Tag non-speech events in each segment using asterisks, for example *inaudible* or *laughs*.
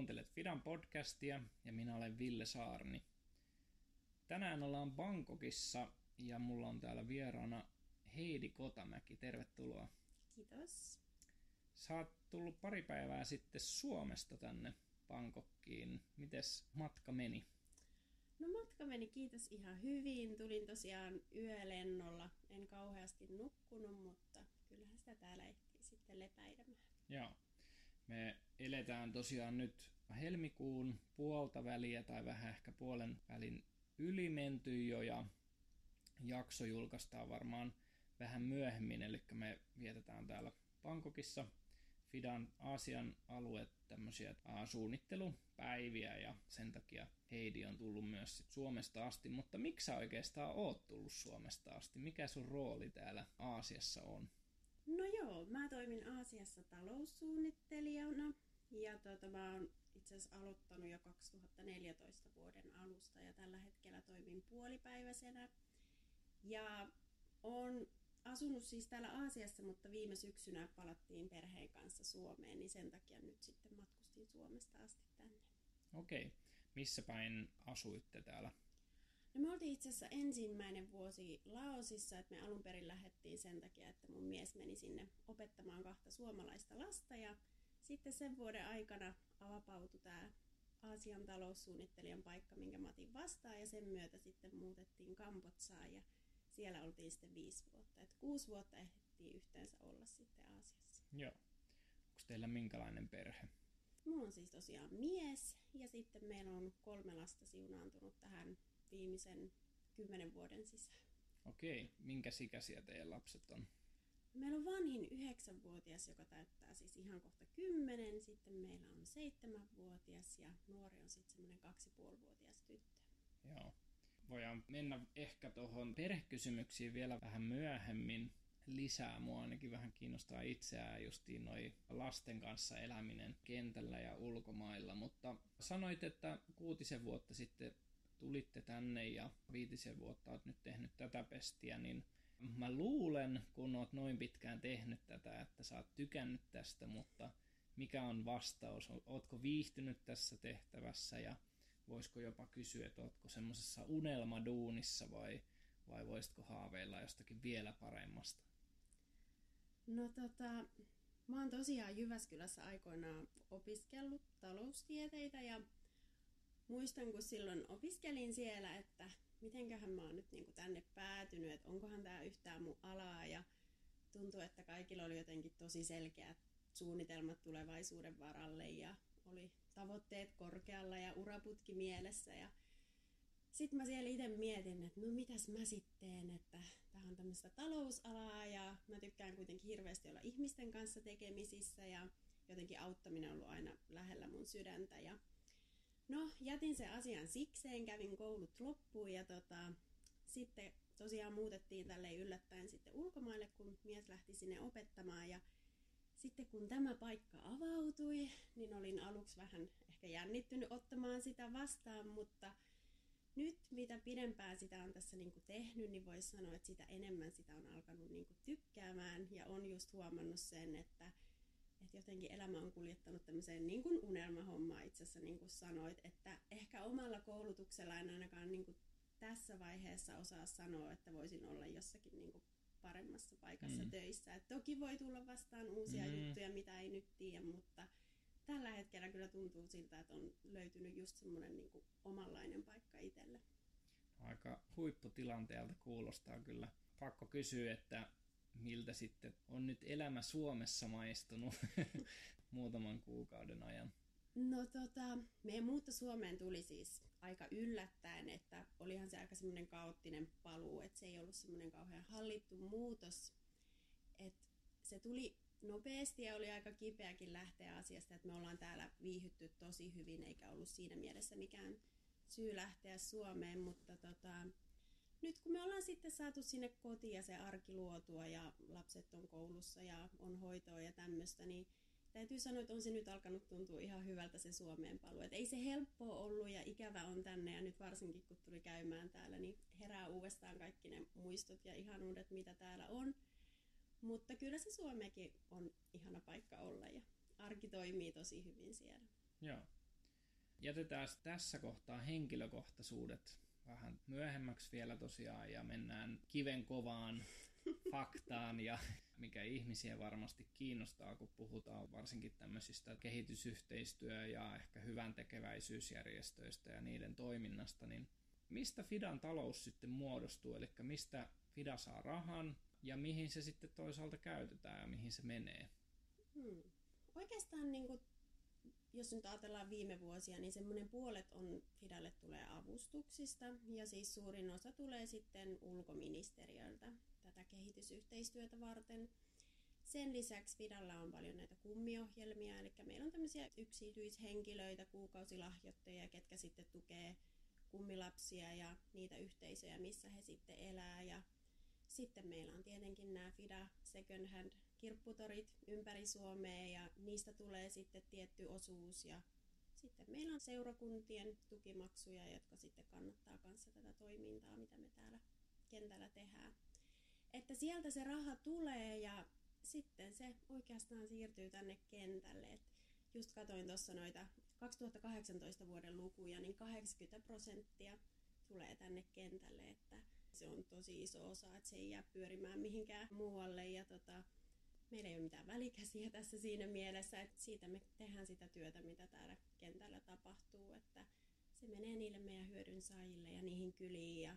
Kuuntelet Fidan podcastia ja minä olen Ville Saarni. Tänään ollaan Bangkokissa ja mulla on täällä vieraana Heidi Kotamäki. Tervetuloa. Kiitos. Sä oot tullut pari päivää sitten Suomesta tänne Bangkokkiin. Mites matka meni? No matka meni kiitos ihan hyvin. Tulin tosiaan yölennolla. En kauheasti nukkunut, mutta kyllähän sitä täällä ehtii sitten lepäilemään. Joo. Me eletään tosiaan nyt helmikuun puolta väliä tai vähän ehkä puolen välin ylimenty jo ja jakso julkaistaan varmaan vähän myöhemmin, eli me vietetään täällä Bangkokissa Fidan Aasian alue tämmöisiä suunnittelupäiviä ja sen takia Heidi on tullut myös sit Suomesta asti, mutta miksi sä oikeastaan oot tullut Suomesta asti? Mikä sun rooli täällä Aasiassa on? No joo, mä toimin Aasiassa taloussuunnittelijana ja tuota, mä oon itse asiassa aloittanut jo 2014 vuoden alusta ja tällä hetkellä toimin puolipäiväisenä. Ja on asunut siis täällä Aasiassa, mutta viime syksynä palattiin perheen kanssa Suomeen, niin sen takia nyt sitten matkustin Suomesta asti tänne. Okei. Missä päin asuitte täällä? No me oltiin itse asiassa ensimmäinen vuosi Laosissa, että me alun perin lähdettiin sen takia, että mun mies meni sinne opettamaan kahta suomalaista lasta ja sitten sen vuoden aikana avapautui tämä Aasian taloussuunnittelijan paikka, minkä mä otin vastaan ja sen myötä sitten muutettiin Kambotsaan ja siellä oltiin sitten viisi vuotta. Että kuusi vuotta ehdittiin yhteensä olla sitten Aasiassa. Joo. Onko teillä minkälainen perhe? Mulla on siis tosiaan mies ja sitten meillä on kolme lasta siunaantunut tähän viimeisen kymmenen vuoden sisään. Okei. Minkä ikäisiä teidän lapset on? Meillä on vanhin yhdeksänvuotias, joka täyttää siis ihan kohta kymmenen. Sitten meillä on seitsemänvuotias ja nuori on sitten semmoinen kaksipuolivuotias tyttö. Joo. Voidaan mennä ehkä tuohon perhekysymyksiin vielä vähän myöhemmin lisää. Mua ainakin vähän kiinnostaa itseään justiin noi lasten kanssa eläminen kentällä ja ulkomailla. Mutta sanoit, että kuutisen vuotta sitten tulitte tänne ja viitisen vuotta olet nyt tehnyt tätä pestiä, niin mä luulen, kun oot noin pitkään tehnyt tätä, että sä oot tykännyt tästä, mutta mikä on vastaus? Ootko viihtynyt tässä tehtävässä ja voisiko jopa kysyä, että ootko semmoisessa unelmaduunissa vai, vai voisitko haaveilla jostakin vielä paremmasta? No tota, mä oon tosiaan Jyväskylässä aikoinaan opiskellut taloustieteitä ja muistan, kun silloin opiskelin siellä, että mitenköhän mä oon nyt niin kuin tänne päätynyt, että onkohan tämä yhtään mun alaa ja tuntuu, että kaikilla oli jotenkin tosi selkeät suunnitelmat tulevaisuuden varalle ja oli tavoitteet korkealla ja uraputki mielessä ja sitten mä siellä itse mietin, että no mitäs mä sitten teen, että tämä on tämmöistä talousalaa ja mä tykkään kuitenkin hirveästi olla ihmisten kanssa tekemisissä ja jotenkin auttaminen on ollut aina lähellä mun sydäntä ja No, jätin sen asian sikseen, kävin koulut loppuun ja tota, sitten tosiaan muutettiin tälle yllättäen sitten ulkomaille, kun mies lähti sinne opettamaan. Ja sitten kun tämä paikka avautui, niin olin aluksi vähän ehkä jännittynyt ottamaan sitä vastaan, mutta nyt mitä pidempään sitä on tässä niin kuin tehnyt, niin voisi sanoa, että sitä enemmän sitä on alkanut niin kuin tykkäämään. Ja on just huomannut sen, että että jotenkin elämä on kuljettanut tämmöiseen niin kuin unelmahommaan itse asiassa, niin kuin sanoit, että ehkä omalla koulutuksella en ainakaan niin kuin tässä vaiheessa osaa sanoa, että voisin olla jossakin niin kuin paremmassa paikassa mm. töissä. Et toki voi tulla vastaan uusia mm. juttuja, mitä ei nyt tiedä, mutta tällä hetkellä kyllä tuntuu siltä, että on löytynyt just semmoinen niin kuin omanlainen paikka itselle. Aika huipputilanteelta kuulostaa kyllä. Pakko kysyä, että miltä sitten on nyt elämä Suomessa maistunut *laughs* muutaman kuukauden ajan? No tota, meidän muutto Suomeen tuli siis aika yllättäen, että olihan se aika semmoinen kaoottinen paluu, että se ei ollut semmoinen kauhean hallittu muutos. Että se tuli nopeasti ja oli aika kipeäkin lähteä asiasta, että me ollaan täällä viihytty tosi hyvin, eikä ollut siinä mielessä mikään syy lähteä Suomeen, mutta tota, nyt kun me ollaan sitten saatu sinne kotiin ja se arki luotua ja lapset on koulussa ja on hoitoa ja tämmöistä, niin täytyy sanoa, että on se nyt alkanut tuntua ihan hyvältä se Suomeen paluu. Et ei se helppoa ollut ja ikävä on tänne ja nyt varsinkin kun tuli käymään täällä, niin herää uudestaan kaikki ne muistot ja ihanuudet, mitä täällä on. Mutta kyllä se Suomekin on ihana paikka olla ja arki toimii tosi hyvin siellä. Joo. Jätetään tässä kohtaa henkilökohtaisuudet vähän myöhemmäksi vielä tosiaan ja mennään kiven kovaan *laughs* faktaan ja mikä ihmisiä varmasti kiinnostaa, kun puhutaan varsinkin tämmöisistä kehitysyhteistyö- ja ehkä hyvän tekeväisyysjärjestöistä ja niiden toiminnasta, niin mistä Fidan talous sitten muodostuu, eli mistä Fida saa rahan ja mihin se sitten toisaalta käytetään ja mihin se menee? Hmm. Oikeastaan niin kuin, jos nyt ajatellaan viime vuosia, niin semmoinen puolet on Fidalle tulee avustuksista ja siis suurin osa tulee sitten ulkoministeriöltä tätä kehitysyhteistyötä varten. Sen lisäksi Fidalla on paljon näitä kummiohjelmia, eli meillä on tämmöisiä yksityishenkilöitä, kuukausilahjoittajia, ketkä sitten tukee kummilapsia ja niitä yhteisöjä, missä he sitten elää. Ja sitten meillä on tietenkin nämä FIDA Second Hand kirpputorit ympäri Suomea ja niistä tulee sitten tietty osuus ja sitten meillä on seurakuntien tukimaksuja, jotka sitten kannattaa kanssa tätä toimintaa, mitä me täällä kentällä tehdään. Että sieltä se raha tulee ja sitten se oikeastaan siirtyy tänne kentälle. Et just katoin tuossa noita 2018 vuoden lukuja, niin 80 prosenttia tulee tänne kentälle, että se on tosi iso osa, että se ei jää pyörimään mihinkään muualle. Ja tota, meillä ei ole mitään välikäsiä tässä siinä mielessä, että siitä me tehdään sitä työtä, mitä täällä kentällä tapahtuu, että se menee niille meidän hyödynsaajille ja niihin kyliin ja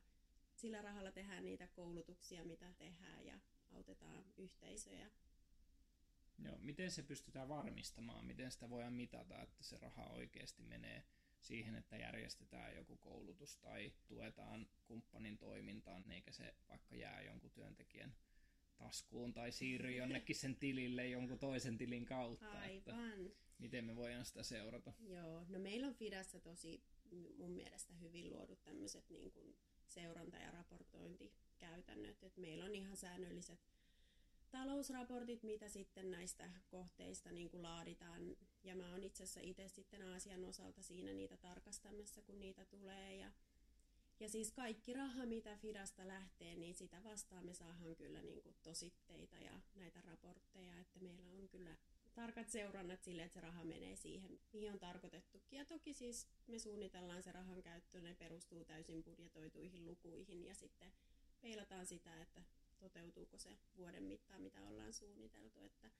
sillä rahalla tehdään niitä koulutuksia, mitä tehdään ja autetaan yhteisöjä. Joo, miten se pystytään varmistamaan, miten sitä voidaan mitata, että se raha oikeasti menee siihen, että järjestetään joku koulutus tai tuetaan kumppanin toimintaan, eikä se vaikka jää jonkun työntekijän taskuun tai siirry jonnekin sen tilille jonkun toisen tilin kautta. Aivan. Että miten me voidaan sitä seurata? Joo, no meillä on Fidassa tosi mun mielestä hyvin luodut tämmöiset niin kuin seuranta- ja raportointikäytännöt. Et meillä on ihan säännölliset talousraportit, mitä sitten näistä kohteista niin kuin laaditaan. Ja mä oon itse asiassa itse sitten Aasian osalta siinä niitä tarkastamassa, kun niitä tulee. Ja, ja siis kaikki raha, mitä Fidasta lähtee, niin sitä vastaan me saadaan kyllä niin kuin tositteita ja näitä raportteja, että meillä on kyllä tarkat seurannat sille, että se raha menee siihen, mihin on tarkoitettukin. Ja toki siis me suunnitellaan se rahan käyttö, ne perustuu täysin budjetoituihin lukuihin ja sitten peilataan sitä, että toteutuuko se vuoden mittaan, mitä ollaan suunniteltu. Että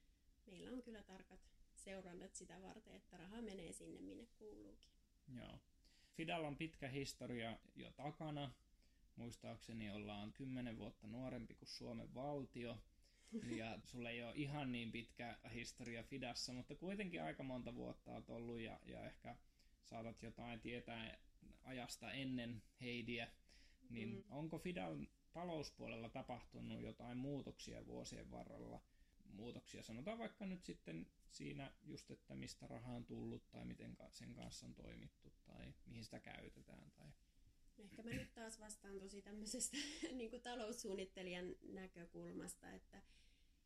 meillä on kyllä tarkat seurannat sitä varten, että raha menee sinne, minne kuuluukin. Joo. Fidal on pitkä historia jo takana. Muistaakseni ollaan kymmenen vuotta nuorempi kuin Suomen valtio. Ja sulle ei ole ihan niin pitkä historia Fidassa, mutta kuitenkin aika monta vuotta olet ollut ja, ja ehkä saatat jotain tietää ajasta ennen Heidiä. Niin mm. onko Fidal talouspuolella tapahtunut jotain muutoksia vuosien varrella. Muutoksia sanotaan vaikka nyt sitten siinä just, että mistä raha on tullut tai miten sen kanssa on toimittu tai mihin sitä käytetään. Tai... Ehkä mä nyt taas vastaan tosi tämmöisestä *laughs* niin kuin taloussuunnittelijan näkökulmasta, että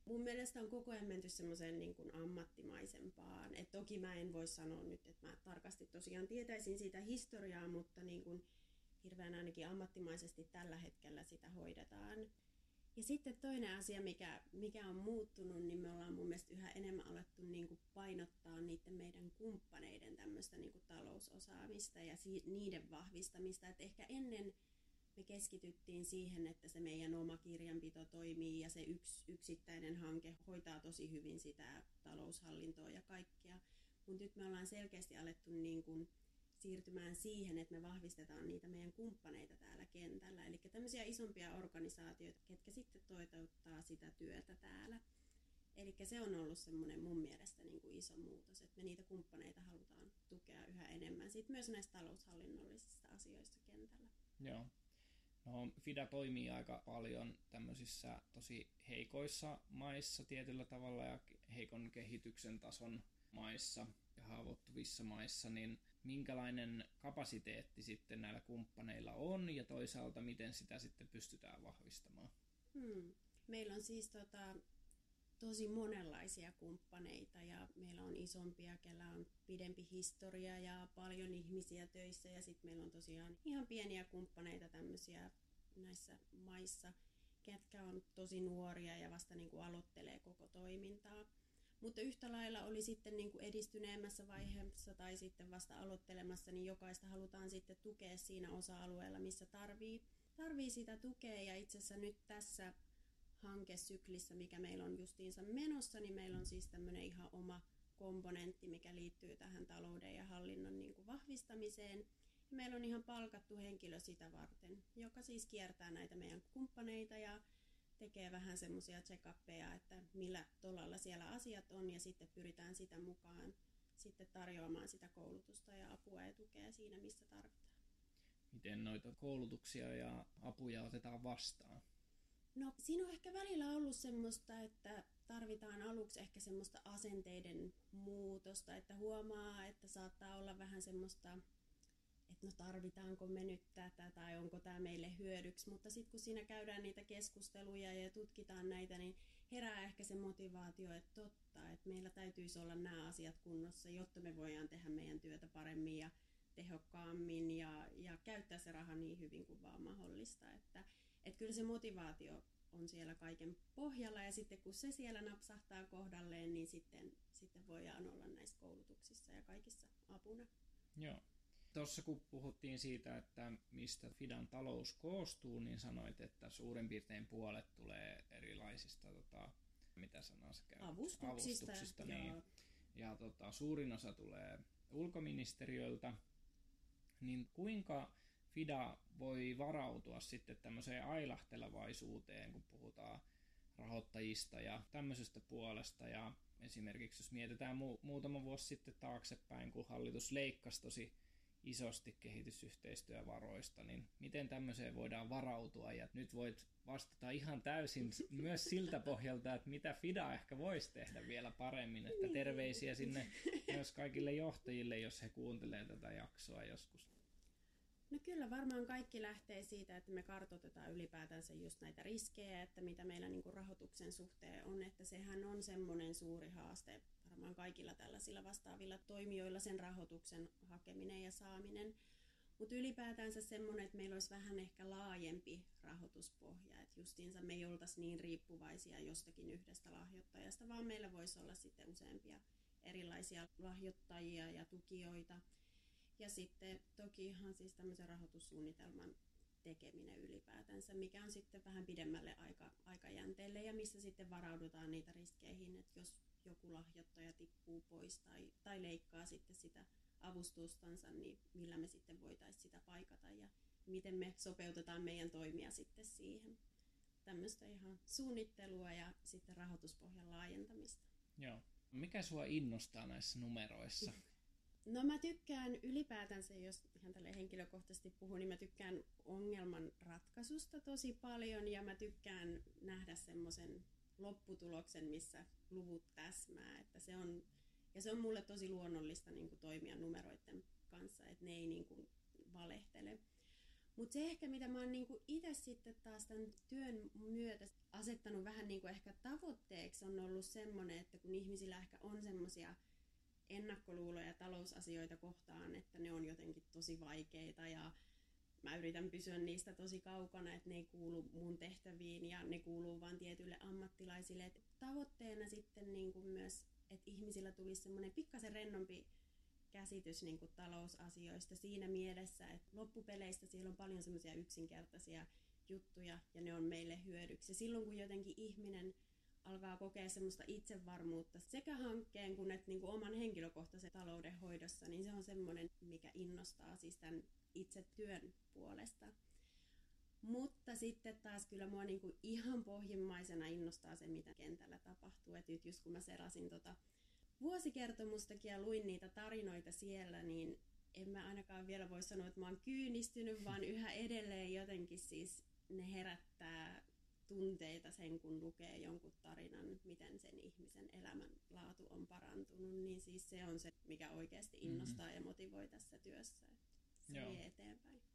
mun mielestä on koko ajan menty semmoiseen niin ammattimaisempaan. Et toki mä en voi sanoa nyt, että mä tarkasti tosiaan tietäisin siitä historiaa, mutta niin kuin hirveän ainakin ammattimaisesti tällä hetkellä sitä hoidetaan. Ja sitten toinen asia, mikä, mikä on muuttunut, niin me ollaan mun mielestä yhä enemmän alettu niin kuin painottaa niiden meidän kumppaneiden tämmöistä niin kuin talousosaamista ja si- niiden vahvistamista. Et ehkä ennen me keskityttiin siihen, että se meidän oma kirjanpito toimii ja se yks, yksittäinen hanke hoitaa tosi hyvin sitä taloushallintoa ja kaikkea. Mutta nyt me ollaan selkeästi alettu niin kuin siirtymään siihen, että me vahvistetaan niitä meidän kumppaneita täällä kentällä. Eli tämmöisiä isompia organisaatioita, ketkä sitten toteuttaa sitä työtä täällä. Eli se on ollut semmoinen mun mielestä niin kuin iso muutos, että me niitä kumppaneita halutaan tukea yhä enemmän. Sitten myös näistä taloushallinnollisista asioista kentällä. Joo. No, FIDA toimii aika paljon tämmöisissä tosi heikoissa maissa tietyllä tavalla ja heikon kehityksen tason maissa ja haavoittuvissa maissa, niin minkälainen kapasiteetti sitten näillä kumppaneilla on ja toisaalta miten sitä sitten pystytään vahvistamaan? Hmm. Meillä on siis tota, tosi monenlaisia kumppaneita ja meillä on isompia, kellä on pidempi historia ja paljon ihmisiä töissä ja sitten meillä on tosiaan ihan pieniä kumppaneita tämmöisiä näissä maissa, ketkä on tosi nuoria ja vasta niin kuin aloittelee koko toimintaa. Mutta yhtä lailla oli sitten niin kuin edistyneemmässä vaiheessa tai sitten vasta aloittelemassa, niin jokaista halutaan sitten tukea siinä osa-alueella, missä tarvii, tarvii sitä tukea. Ja itse asiassa nyt tässä hankesyklissä, mikä meillä on justiinsa menossa, niin meillä on siis tämmöinen ihan oma komponentti, mikä liittyy tähän talouden ja hallinnon niin kuin vahvistamiseen. Meillä on ihan palkattu henkilö sitä varten, joka siis kiertää näitä meidän kumppaneita ja tekee vähän semmoisia check että millä tolalla siellä asiat on ja sitten pyritään sitä mukaan sitten tarjoamaan sitä koulutusta ja apua ja tukea siinä, missä tarvitaan. Miten noita koulutuksia ja apuja otetaan vastaan? No siinä on ehkä välillä ollut semmoista, että tarvitaan aluksi ehkä semmoista asenteiden muutosta, että huomaa, että saattaa olla vähän semmoista että no tarvitaanko me nyt tätä tai onko tämä meille hyödyksi, mutta sitten kun siinä käydään niitä keskusteluja ja tutkitaan näitä, niin herää ehkä se motivaatio, että totta, että meillä täytyisi olla nämä asiat kunnossa, jotta me voidaan tehdä meidän työtä paremmin ja tehokkaammin ja, ja käyttää se raha niin hyvin kuin vaan mahdollista. Että, että kyllä se motivaatio on siellä kaiken pohjalla ja sitten kun se siellä napsahtaa kohdalleen, niin sitten, sitten voidaan olla näissä koulutuksissa ja kaikissa apuna. Joo. Tuossa kun puhuttiin siitä, että mistä Fidan talous koostuu, niin sanoit, että suurin piirtein puolet tulee erilaisista, tota, mitä sanaa se käy? Avustuksista. Avustuksista niin. Ja tota, suurin osa tulee ulkoministeriöltä. Niin kuinka FIDA voi varautua sitten tämmöiseen ailahtelevaisuuteen, kun puhutaan rahoittajista ja tämmöisestä puolesta. Ja esimerkiksi jos mietitään mu- muutama vuosi sitten taaksepäin, kun hallitus leikkasi tosi isosti kehitysyhteistyövaroista, niin miten tämmöiseen voidaan varautua? Ja nyt voit vastata ihan täysin myös siltä pohjalta, että mitä FIDA ehkä voisi tehdä vielä paremmin. Että niin. terveisiä sinne myös kaikille johtajille, jos he kuuntelee tätä jaksoa joskus. No kyllä varmaan kaikki lähtee siitä, että me kartoitetaan ylipäätänsä just näitä riskejä, että mitä meillä niin rahoituksen suhteen on, että sehän on semmoinen suuri haaste varmaan kaikilla tällaisilla vastaavilla toimijoilla sen rahoituksen hakeminen ja saaminen. Mutta ylipäätänsä semmoinen, että meillä olisi vähän ehkä laajempi rahoituspohja, että justiinsa me ei oltaisi niin riippuvaisia jostakin yhdestä lahjoittajasta, vaan meillä voisi olla sitten useampia erilaisia lahjoittajia ja tukijoita. Ja sitten toki ihan siis tämmöisen rahoitussuunnitelman tekeminen ylipäätänsä, mikä on sitten vähän pidemmälle aika, aikajänteelle ja missä sitten varaudutaan niitä riskeihin, että jos joku lahjoittaja tippuu pois tai, tai leikkaa sitten sitä avustustansa, niin millä me sitten voitaisiin sitä paikata ja miten me sopeutetaan meidän toimia sitten siihen. Tämmöistä ihan suunnittelua ja sitten rahoituspohjan laajentamista. Joo. Mikä sua innostaa näissä numeroissa? *laughs* No mä tykkään ylipäätänsä, jos ihan tälle henkilökohtaisesti puhun, niin mä tykkään ongelman ratkaisusta tosi paljon ja mä tykkään nähdä semmoisen lopputuloksen, missä luvut täsmää. Että se on, ja se on mulle tosi luonnollista niin kuin toimia numeroiden kanssa, että ne ei niin kuin valehtele. Mutta se ehkä, mitä mä oon niinku itse sitten taas tämän työn myötä asettanut vähän niinku ehkä tavoitteeksi, on ollut semmoinen, että kun ihmisillä ehkä on semmoisia ennakkoluuloja talousasioita kohtaan, että ne on jotenkin tosi vaikeita ja mä yritän pysyä niistä tosi kaukana, että ne ei kuulu mun tehtäviin ja ne kuuluu vain tietyille ammattilaisille. Et tavoitteena sitten niin kuin myös, että ihmisillä tulisi semmoinen pikkasen rennompi käsitys niin kuin talousasioista siinä mielessä, että loppupeleistä siellä on paljon semmoisia yksinkertaisia juttuja ja ne on meille hyödyksi. Ja silloin kun jotenkin ihminen alkaa kokea semmoista itsevarmuutta sekä hankkeen kuin että niin kuin oman henkilökohtaisen talouden hoidossa, niin se on semmoinen, mikä innostaa siis tämän itse työn puolesta. Mutta sitten taas kyllä mua niin kuin ihan pohjimmaisena innostaa se, mitä kentällä tapahtuu. Et nyt just kun mä serasin tota vuosikertomustakin ja luin niitä tarinoita siellä, niin en mä ainakaan vielä voi sanoa, että mä oon kyynistynyt, vaan yhä edelleen jotenkin siis ne herättää tunteita sen, kun lukee jonkun tarinan, miten sen ihmisen elämänlaatu on parantunut, niin siis se on se, mikä oikeasti innostaa mm-hmm. ja motivoi tässä työssä. Että se Joo. vie eteenpäin.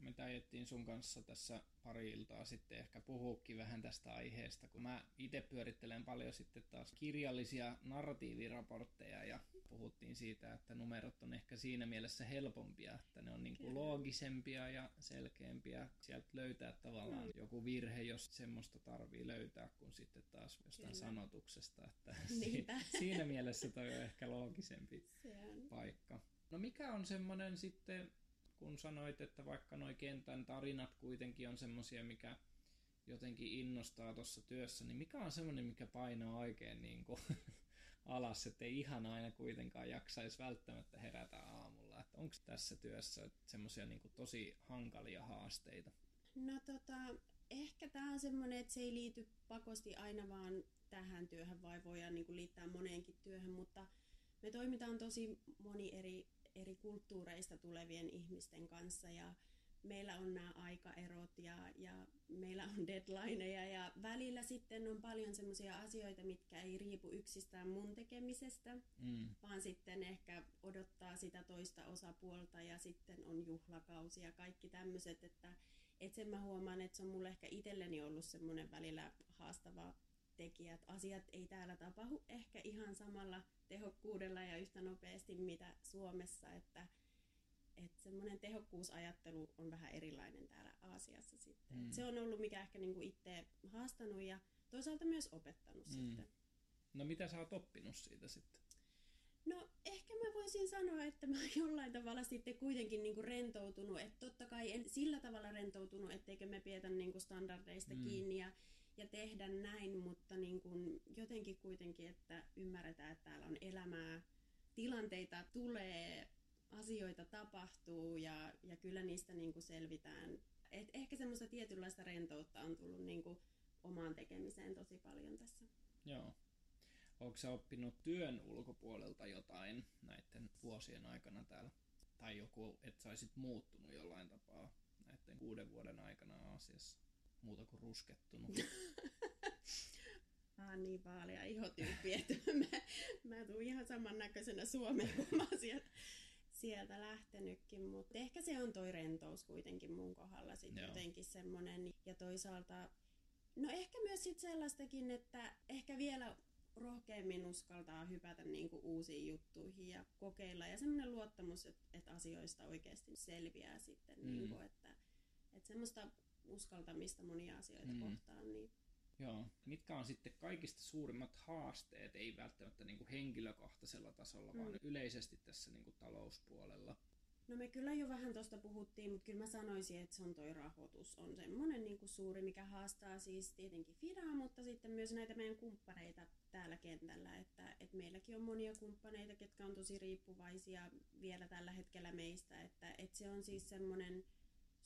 Me taidettiin sun kanssa tässä pari iltaa sitten ehkä puhuukin vähän tästä aiheesta, kun mä itse pyörittelen paljon sitten taas kirjallisia narratiiviraportteja ja puhuttiin siitä, että numerot on ehkä siinä mielessä helpompia, että ne on niin kuin loogisempia ja selkeämpiä. Sieltä löytää tavallaan mm. joku virhe, jos semmoista tarvii löytää, kun sitten taas jostain Kyllä. sanotuksesta, että *laughs* siinä, *laughs* siinä mielessä toi on ehkä loogisempi paikka. No mikä on semmoinen sitten kun sanoit, että vaikka nuo kentän tarinat kuitenkin on semmoisia, mikä jotenkin innostaa tuossa työssä, niin mikä on semmoinen, mikä painaa oikein niin kuin *laughs* alas, että ei ihan aina kuitenkaan jaksaisi välttämättä herätä aamulla. Onko tässä työssä semmoisia niin tosi hankalia haasteita? No tota, ehkä tämä on semmoinen, että se ei liity pakosti aina vaan tähän työhön, vai voidaan niin liittää moneenkin työhön, mutta me toimitaan tosi moni eri eri kulttuureista tulevien ihmisten kanssa ja meillä on nämä aikaerot ja, ja meillä on deadlineja ja välillä sitten on paljon semmoisia asioita, mitkä ei riipu yksistään mun tekemisestä, mm. vaan sitten ehkä odottaa sitä toista osapuolta ja sitten on juhlakausi ja kaikki tämmöiset, että et sen mä huomaan, että se on mulle ehkä itselleni ollut semmoinen välillä haastava tekijä, että asiat ei täällä tapahdu ehkä ihan samalla tehokkuudella ja yhtä nopeasti mitä Suomessa, että että semmoinen tehokkuusajattelu on vähän erilainen täällä Aasiassa sitten. Mm. Se on ollut mikä ehkä niinku itse haastanut ja toisaalta myös opettanut mm. sitten. No mitä sä oot oppinut siitä sitten? No ehkä mä voisin sanoa, että mä oon jollain tavalla sitten kuitenkin niinku rentoutunut, että totta kai en sillä tavalla rentoutunut, etteikö me pietä niinku standardeista mm. kiinni ja ja tehdä näin, mutta niin kuin jotenkin kuitenkin, että ymmärretään, että täällä on elämää, tilanteita tulee, asioita tapahtuu ja, ja kyllä niistä niin kuin selvitään. Et ehkä semmoista tietynlaista rentoutta on tullut niin kuin omaan tekemiseen tosi paljon tässä. Joo. Sä oppinut työn ulkopuolelta jotain näiden vuosien aikana täällä? Tai joku, että sä olisit muuttunut jollain tapaa näiden kuuden vuoden aikana Aasiassa? Muuta kuin ruskettunut. *laughs* Mä oon niin vaalea ihotyyppi, että *laughs* mä, mä tuun ihan samannäköisenä Suomeen, kun mä oon sieltä, sieltä lähtenytkin. Mutta ehkä se on toi rentous kuitenkin mun kohdalla sitten jotenkin semmonen. Ja toisaalta, no ehkä myös sit sellaistakin, että ehkä vielä rohkeammin uskaltaa hypätä niinku uusiin juttuihin ja kokeilla. Ja semmoinen luottamus, että et asioista oikeasti selviää sitten. Mm. Niinku, että, että semmoista uskaltamista monia asioita mm. kohtaan. Niin... Joo. Mitkä on sitten kaikista suurimmat haasteet, ei välttämättä niin kuin henkilökohtaisella tasolla, mm. vaan yleisesti tässä niin kuin talouspuolella? No me kyllä jo vähän tuosta puhuttiin, mutta kyllä mä sanoisin, että se on toi rahoitus. On semmoinen niin kuin suuri, mikä haastaa siis tietenkin Fidaa, mutta sitten myös näitä meidän kumppaneita täällä kentällä. Että, että meilläkin on monia kumppaneita, ketkä on tosi riippuvaisia vielä tällä hetkellä meistä. Että, että se on siis semmoinen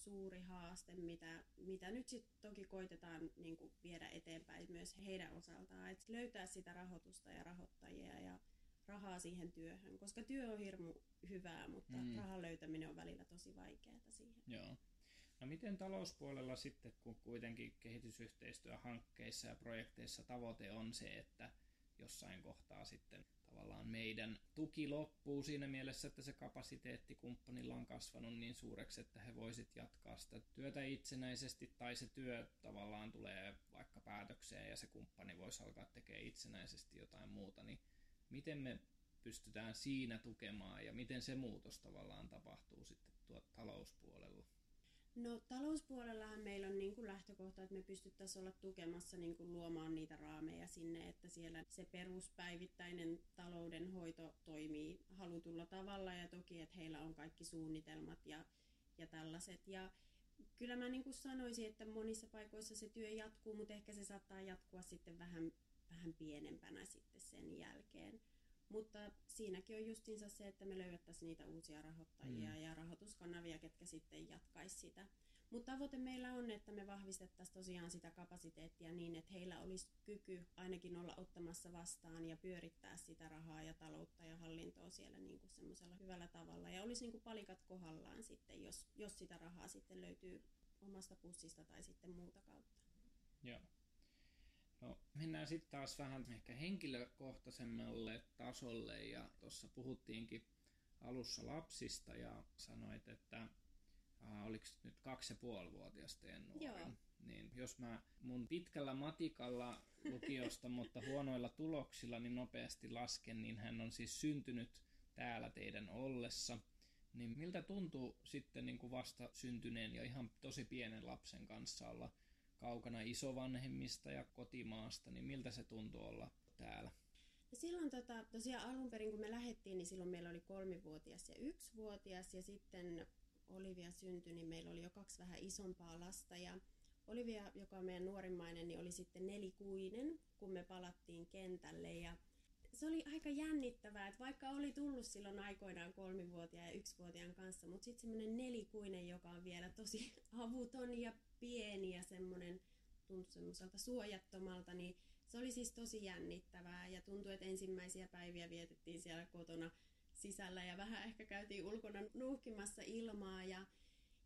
suuri haaste, mitä, mitä nyt sitten toki koitetaan niin kuin viedä eteenpäin myös heidän osaltaan, että löytää sitä rahoitusta ja rahoittajia ja rahaa siihen työhön, koska työ on hirmu hyvää, mutta mm. rahan löytäminen on välillä tosi vaikeaa siihen. Joo. No miten talouspuolella sitten, kun kuitenkin kehitysyhteistyöhankkeissa ja projekteissa tavoite on se, että jossain kohtaa sitten tavallaan meidän tuki loppuu siinä mielessä, että se kapasiteetti kumppanilla on kasvanut niin suureksi, että he voisit jatkaa sitä työtä itsenäisesti tai se työ tavallaan tulee vaikka päätökseen ja se kumppani voisi alkaa tekemään itsenäisesti jotain muuta, niin miten me pystytään siinä tukemaan ja miten se muutos tavallaan tapahtuu sitten tuo talouspuolella? No talouspuolellahan meillä on niin kuin lähtökohta, että me pystyttäisiin olla tukemassa niin kuin luomaan niitä raameja sinne, että siellä se peruspäivittäinen taloudenhoito toimii halutulla tavalla ja toki, että heillä on kaikki suunnitelmat ja, ja tällaiset. Ja kyllä mä niin kuin sanoisin, että monissa paikoissa se työ jatkuu, mutta ehkä se saattaa jatkua sitten vähän, vähän pienempänä sitten sen jälkeen. Mutta siinäkin on justiinsa se, että me löydettäisiin niitä uusia rahoittajia mm. ja rahoituskanavia, ketkä sitten jatkaisi sitä. Mutta tavoite meillä on, että me vahvistettaisiin tosiaan sitä kapasiteettia niin, että heillä olisi kyky ainakin olla ottamassa vastaan ja pyörittää sitä rahaa ja taloutta ja hallintoa siellä niin kuin semmoisella hyvällä tavalla. Ja olisi niin kuin palikat kohdallaan sitten, jos, jos sitä rahaa sitten löytyy omasta pussista tai sitten muuta kautta. Joo. No, mennään sitten taas vähän ehkä henkilökohtaisemmalle tasolle ja tuossa puhuttiinkin alussa lapsista ja sanoit, että äh, oliko nyt kaksi ja puoli nuorin, Joo. niin jos mä mun pitkällä matikalla lukiosta, *laughs* mutta huonoilla tuloksilla niin nopeasti lasken, niin hän on siis syntynyt täällä teidän ollessa. Niin miltä tuntuu sitten niin kuin vasta syntyneen ja ihan tosi pienen lapsen kanssa olla kaukana isovanhemmista ja kotimaasta, niin miltä se tuntuu olla täällä? No silloin tota, tosiaan alun perin kun me lähdettiin, niin silloin meillä oli kolmivuotias ja yksivuotias ja sitten Olivia syntyi, niin meillä oli jo kaksi vähän isompaa lasta ja Olivia, joka on meidän nuorimmainen, niin oli sitten nelikuinen, kun me palattiin kentälle ja se oli aika jännittävää, että vaikka oli tullut silloin aikoinaan kolmivuotiaan ja yksivuotiaan kanssa, mutta sitten semmoinen nelikuinen, joka on vielä tosi *laughs* avuton ja pieni ja semmoinen tuntui semmoiselta suojattomalta, niin se oli siis tosi jännittävää ja tuntui, että ensimmäisiä päiviä vietettiin siellä kotona sisällä ja vähän ehkä käytiin ulkona nuuhkimassa ilmaa ja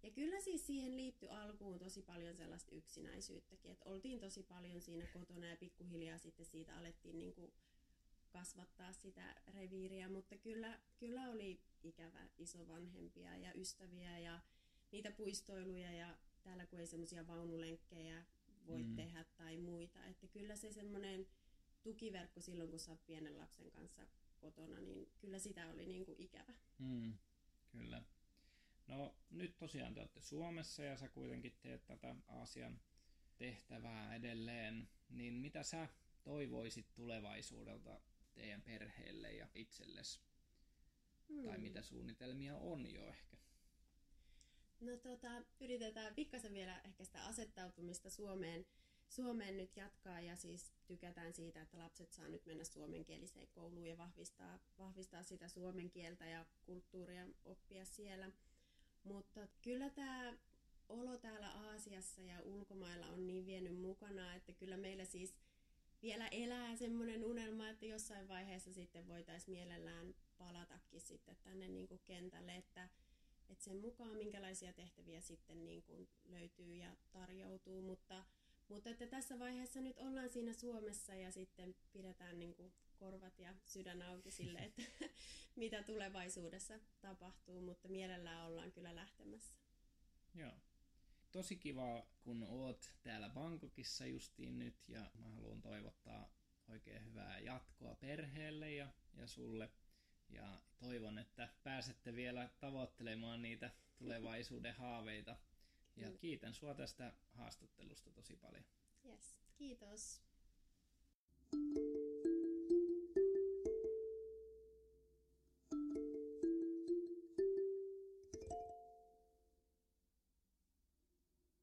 ja kyllä siis siihen liittyi alkuun tosi paljon sellaista yksinäisyyttäkin, että oltiin tosi paljon siinä kotona ja pikkuhiljaa sitten siitä alettiin niin kuin kasvattaa sitä reviiriä, mutta kyllä, kyllä oli ikävä isovanhempia ja ystäviä ja niitä puistoiluja ja täällä kun ei semmoisia vaunulenkkejä voi mm. tehdä tai muita, että kyllä se semmoinen tukiverkko silloin, kun sä oot pienen lapsen kanssa kotona, niin kyllä sitä oli niin kuin ikävä. Mm, kyllä. No nyt tosiaan te olette Suomessa ja sä kuitenkin teet tätä Aasian tehtävää edelleen, niin mitä sä toivoisit tulevaisuudelta teidän perheelle ja itsellesi? Hmm. Tai mitä suunnitelmia on jo ehkä? No tota, yritetään pikkasen vielä ehkä sitä asettautumista Suomeen, Suomeen nyt jatkaa ja siis tykätään siitä, että lapset saa nyt mennä suomenkieliseen kouluun ja vahvistaa, vahvistaa sitä suomen kieltä ja kulttuuria oppia siellä. Mutta kyllä tämä olo täällä Aasiassa ja ulkomailla on niin vienyt mukana, että kyllä meillä siis vielä elää semmoinen unelma, että jossain vaiheessa sitten voitaisiin mielellään palatakin sitten tänne niin kuin kentälle, että, että sen mukaan minkälaisia tehtäviä sitten niin kuin löytyy ja tarjoutuu, mutta, mutta että tässä vaiheessa nyt ollaan siinä Suomessa ja sitten pidetään niin kuin korvat ja sydän auki sille, että *laughs* mitä tulevaisuudessa tapahtuu, mutta mielellään ollaan kyllä lähtemässä. Joo. Tosi kiva, kun oot täällä Bangkokissa justiin nyt ja mä haluan toivottaa oikein hyvää jatkoa perheelle ja, ja sulle ja toivon, että pääsette vielä tavoittelemaan niitä tulevaisuuden haaveita. Ja kiitän sinua tästä haastattelusta tosi paljon. Yes, kiitos. thank you